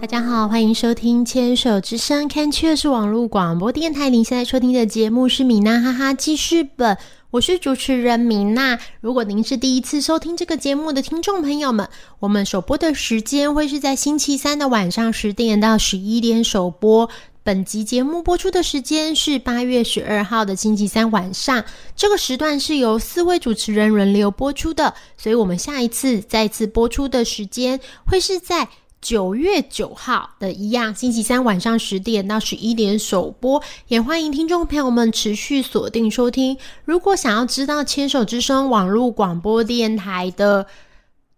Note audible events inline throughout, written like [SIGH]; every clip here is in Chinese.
大家好，欢迎收听《牵手之声》看确实网络广播电台。您现在收听的节目是米娜哈哈记事本，我是主持人米娜。如果您是第一次收听这个节目的听众朋友们，我们首播的时间会是在星期三的晚上十点到十一点首播。本集节目播出的时间是八月十二号的星期三晚上，这个时段是由四位主持人轮流播出的，所以我们下一次再次播出的时间会是在。九月九号的一样，星期三晚上十点到十一点首播，也欢迎听众朋友们持续锁定收听。如果想要知道牵手之声网络广播电台的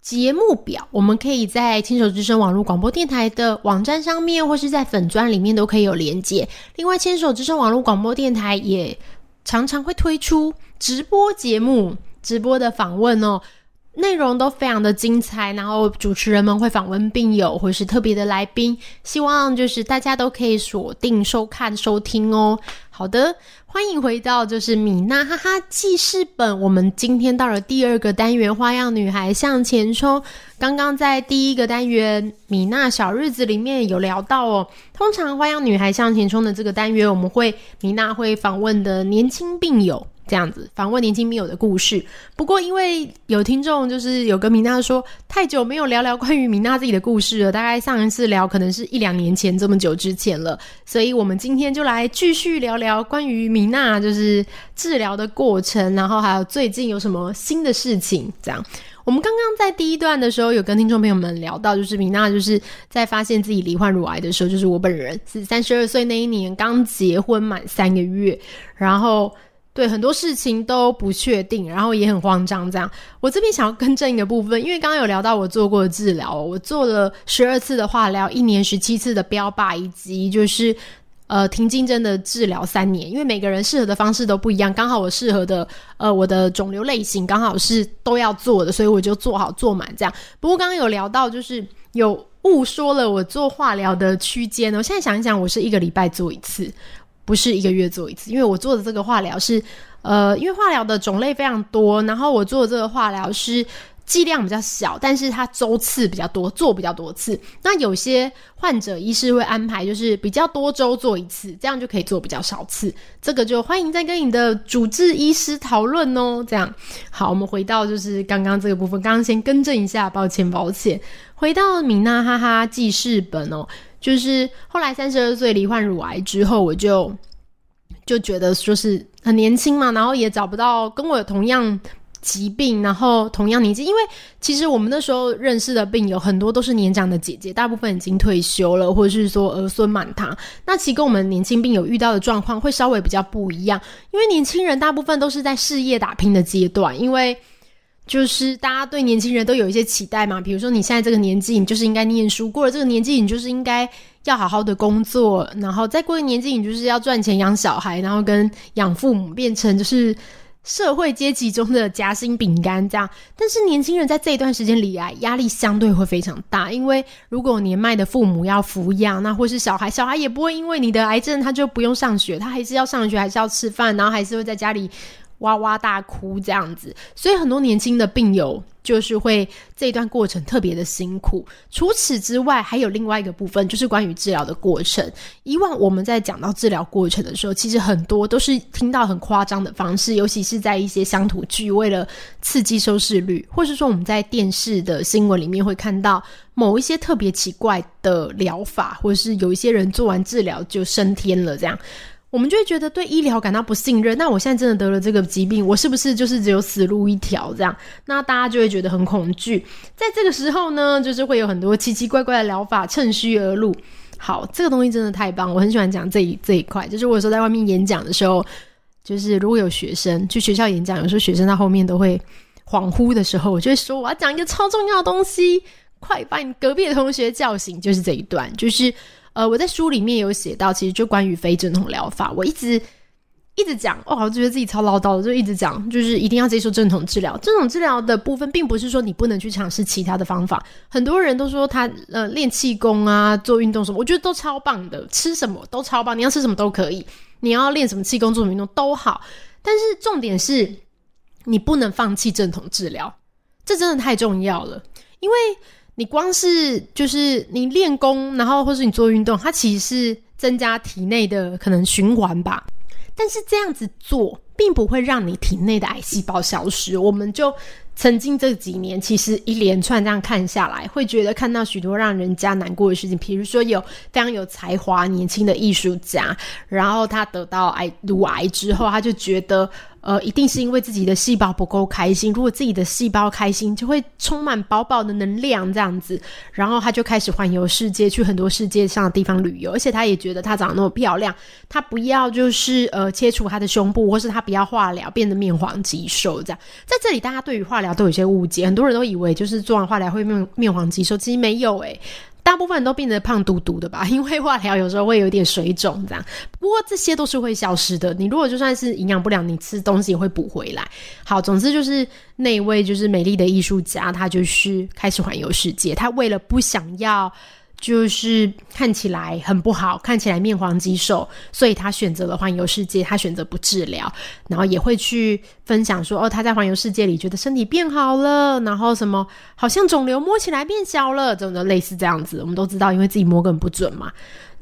节目表，我们可以在牵手之声网络广播电台的网站上面，或是在粉砖里面都可以有连接。另外，牵手之声网络广播电台也常常会推出直播节目、直播的访问哦。内容都非常的精彩，然后主持人们会访问病友或是特别的来宾，希望就是大家都可以锁定收看收听哦。好的，欢迎回到就是米娜哈哈记事本，我们今天到了第二个单元花样女孩向前冲。刚刚在第一个单元米娜小日子里面有聊到哦，通常花样女孩向前冲的这个单元，我们会米娜会访问的年轻病友。这样子访问年轻病友的故事。不过，因为有听众就是有跟米娜说，太久没有聊聊关于米娜自己的故事了，大概上一次聊可能是一两年前这么久之前了，所以我们今天就来继续聊聊关于米娜就是治疗的过程，然后还有最近有什么新的事情。这样，我们刚刚在第一段的时候有跟听众朋友们聊到，就是米娜就是在发现自己罹患乳癌的时候，就是我本人是三十二岁那一年刚结婚满三个月，然后。对很多事情都不确定，然后也很慌张。这样，我这边想要更正一个部分，因为刚刚有聊到我做过的治疗，我做了十二次的化疗，一年十七次的标靶，以及就是呃停经针的治疗三年。因为每个人适合的方式都不一样，刚好我适合的呃我的肿瘤类型刚好是都要做的，所以我就做好做满这样。不过刚刚有聊到，就是有误说了我做化疗的区间呢。我现在想一想，我是一个礼拜做一次。不是一个月做一次，因为我做的这个化疗是，呃，因为化疗的种类非常多，然后我做的这个化疗是剂量比较小，但是它周次比较多，做比较多次。那有些患者医师会安排，就是比较多周做一次，这样就可以做比较少次。这个就欢迎再跟你的主治医师讨论哦。这样好，我们回到就是刚刚这个部分，刚刚先更正一下，抱歉抱歉。回到米娜哈哈记事本哦。就是后来三十二岁罹患乳癌之后，我就就觉得说是很年轻嘛，然后也找不到跟我同样疾病，然后同样年纪，因为其实我们那时候认识的病友很多都是年长的姐姐，大部分已经退休了，或者是说儿孙满堂。那其实跟我们年轻病友遇到的状况会稍微比较不一样，因为年轻人大部分都是在事业打拼的阶段，因为。就是大家对年轻人都有一些期待嘛，比如说你现在这个年纪，你就是应该念书；过了这个年纪，你就是应该要好好的工作，然后再过个年纪，你就是要赚钱养小孩，然后跟养父母，变成就是社会阶级中的夹心饼干这样。但是年轻人在这一段时间里啊，压力相对会非常大，因为如果年迈的父母要抚养，那或是小孩，小孩也不会因为你的癌症他就不用上学，他还是要上学，还是要吃饭，然后还是会在家里。哇哇大哭这样子，所以很多年轻的病友就是会这一段过程特别的辛苦。除此之外，还有另外一个部分，就是关于治疗的过程。以往我们在讲到治疗过程的时候，其实很多都是听到很夸张的方式，尤其是在一些乡土剧，为了刺激收视率，或是说我们在电视的新闻里面会看到某一些特别奇怪的疗法，或是有一些人做完治疗就升天了这样。我们就会觉得对医疗感到不信任。那我现在真的得了这个疾病，我是不是就是只有死路一条？这样，那大家就会觉得很恐惧。在这个时候呢，就是会有很多奇奇怪怪的疗法趁虚而入。好，这个东西真的太棒，我很喜欢讲这一这一块。就是我有时候在外面演讲的时候，就是如果有学生去学校演讲，有时候学生到后面都会恍惚的时候，我就会说我要讲一个超重要的东西，快把你隔壁的同学叫醒。就是这一段，就是。呃，我在书里面有写到，其实就关于非正统疗法，我一直一直讲哦，我觉得自己超唠叨的，就一直讲，就是一定要接受正统治疗。正统治疗的部分，并不是说你不能去尝试其他的方法。很多人都说他呃练气功啊，做运动什么，我觉得都超棒的，吃什么都超棒，你要吃什么都可以，你要练什么气功做什么运动都好。但是重点是，你不能放弃正统治疗，这真的太重要了。因为你光是就是你练功，然后或是你做运动，它其实是增加体内的可能循环吧。但是这样子做，并不会让你体内的癌细胞消失。我们就曾经这几年，其实一连串这样看下来，会觉得看到许多让人家难过的事情。比如说，有非常有才华年轻的艺术家，然后他得到癌乳癌之后，他就觉得。呃，一定是因为自己的细胞不够开心。如果自己的细胞开心，就会充满饱饱的能量，这样子。然后他就开始环游世界，去很多世界上的地方旅游。而且他也觉得他长得那么漂亮，他不要就是呃切除他的胸部，或是他不要化疗变得面黄肌瘦这样。在这里，大家对于化疗都有些误解，很多人都以为就是做完化疗会面面黄肌瘦，其实没有诶。大部分人都变得胖嘟嘟的吧，[LAUGHS] 因为化疗有时候会有点水肿这样。不过这些都是会消失的。你如果就算是营养不良，你吃东西也会补回来。好，总之就是那一位就是美丽的艺术家，他就是开始环游世界。他为了不想要。就是看起来很不好，看起来面黄肌瘦，所以他选择了环游世界，他选择不治疗，然后也会去分享说，哦，他在环游世界里觉得身体变好了，然后什么好像肿瘤摸起来变小了，这种类似这样子，我们都知道，因为自己摸根本不准嘛。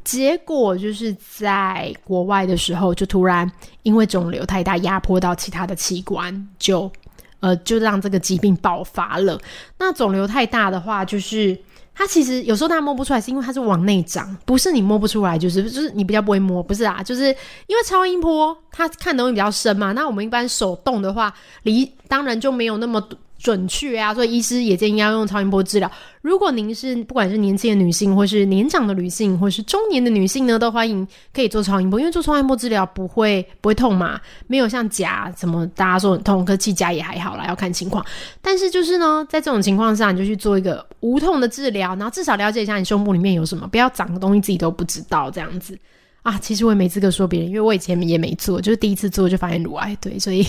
结果就是在国外的时候，就突然因为肿瘤太大，压迫到其他的器官，就呃就让这个疾病爆发了。那肿瘤太大的话，就是。它其实有时候大家摸不出来，是因为它是往内长，不是你摸不出来，就是就是你比较不会摸，不是啊，就是因为超音波它看东西比较深嘛。那我们一般手动的话，离当然就没有那么。准确啊，所以医师也建议要用超音波治疗。如果您是不管是年轻的女性，或是年长的女性，或是中年的女性呢，都欢迎可以做超音波，因为做超音波治疗不会不会痛嘛，没有像夹什么大家说很痛，可气夹也还好啦，要看情况。但是就是呢，在这种情况下，你就去做一个无痛的治疗，然后至少了解一下你胸部里面有什么，不要长个东西自己都不知道这样子。啊，其实我也没资格说别人，因为我以前也没做，就是第一次做就发现乳癌，对，所以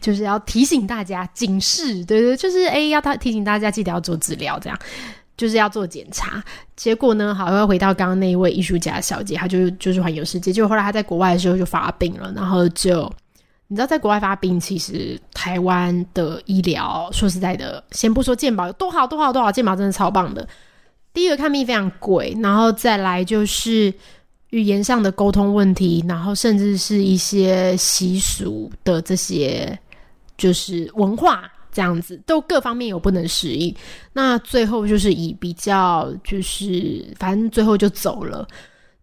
就是要提醒大家警示，对对，就是哎，要他提醒大家记得要做治疗，这样就是要做检查。结果呢，好，又回到刚刚那一位艺术家小姐，她就就是环游世界，就后来她在国外的时候就发病了，然后就你知道，在国外发病，其实台湾的医疗说实在的，先不说健保有多好多好多好，健保真的超棒的。第一个看病非常贵，然后再来就是。语言上的沟通问题，然后甚至是一些习俗的这些，就是文化这样子，都各方面有不能适应。那最后就是以比较，就是反正最后就走了。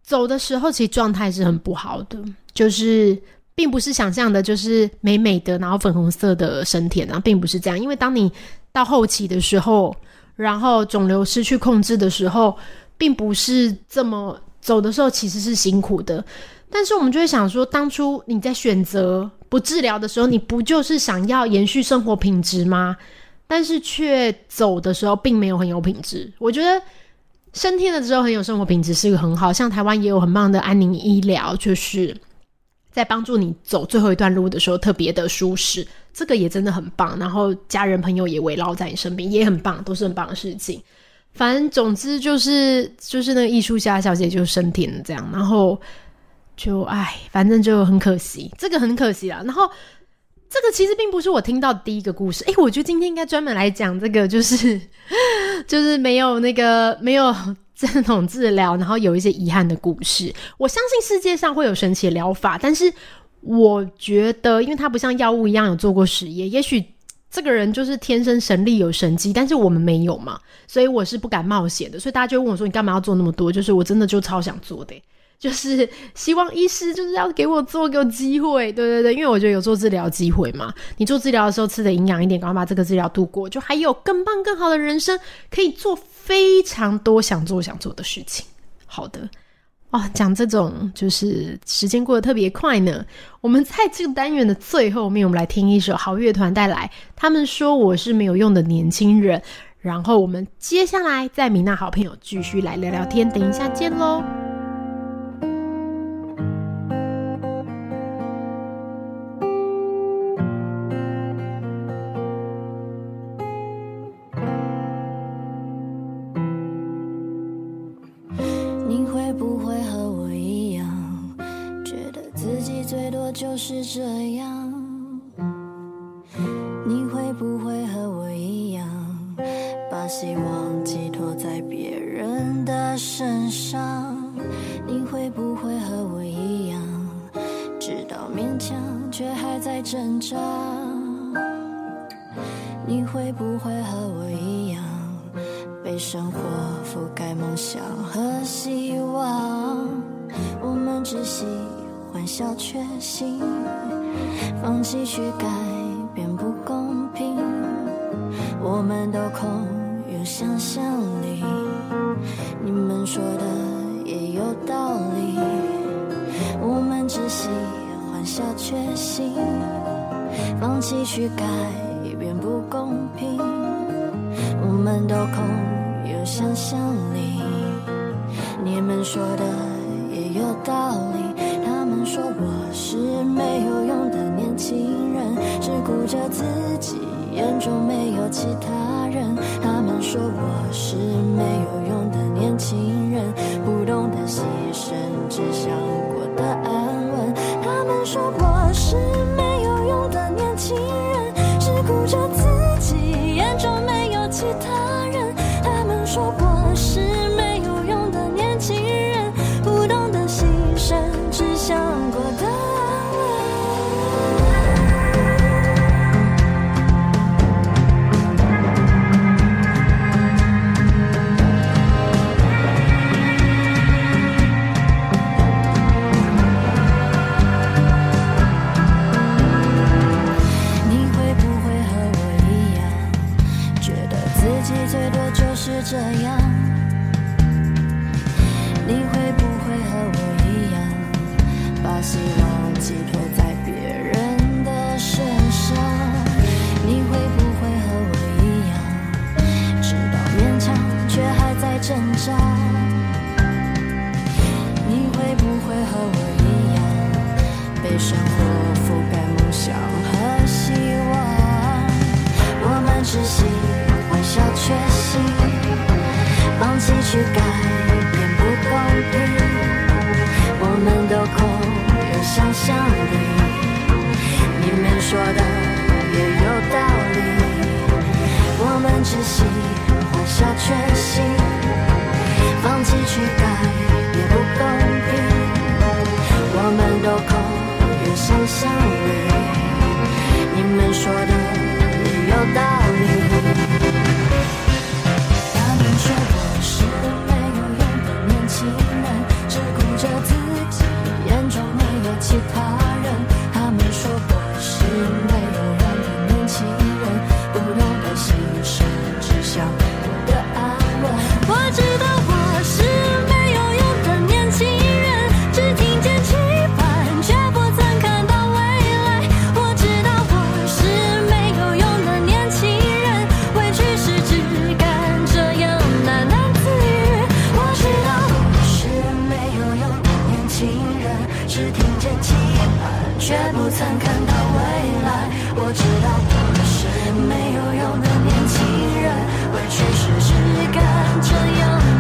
走的时候其实状态是很不好的，就是并不是想象的，就是美美的，然后粉红色的身体然后，并不是这样。因为当你到后期的时候，然后肿瘤失去控制的时候，并不是这么。走的时候其实是辛苦的，但是我们就会想说，当初你在选择不治疗的时候，你不就是想要延续生活品质吗？但是却走的时候并没有很有品质。我觉得升天的时候很有生活品质是一个很好，像台湾也有很棒的安宁医疗，就是在帮助你走最后一段路的时候特别的舒适，这个也真的很棒。然后家人朋友也围绕在你身边，也很棒，都是很棒的事情。反正总之就是就是那个艺术家小姐就升天了这样，然后就唉，反正就很可惜，这个很可惜啊。然后这个其实并不是我听到第一个故事，哎，我觉得今天应该专门来讲这个，就是 [LAUGHS] 就是没有那个没有这种治疗，然后有一些遗憾的故事。我相信世界上会有神奇的疗法，但是我觉得，因为它不像药物一样有做过实验，也许。这个人就是天生神力有神机，但是我们没有嘛，所以我是不敢冒险的。所以大家就问我说：“你干嘛要做那么多？”就是我真的就超想做的，[LAUGHS] 就是希望医师就是要给我做个机会。对对对，因为我觉得有做治疗机会嘛，你做治疗的时候吃的营养一点，赶快把这个治疗度过，就还有更棒更好的人生，可以做非常多想做想做的事情。好的。哦，讲这种就是时间过得特别快呢。我们在这个单元的最后面，我们来听一首好乐团带来。他们说我是没有用的年轻人。然后我们接下来在米娜好朋友继续来聊聊天。等一下见喽。身上，你会不会和我一样，直到勉强却还在挣扎？你会不会和我一样，被生活覆盖梦想和希望？我们只喜欢小确幸，放弃去改变不公平。我们都空有想象力。你们说的也有道理。我们只喜欢小确幸放弃去改变不公平。我们都空有想象力。你们说的也有道理。他们说我是没有用的年轻人只顾着自己眼中没有其他挣扎。情人只听见期盼却不曾看到未来。我知道我们是没有用的年轻人委屈时只敢这样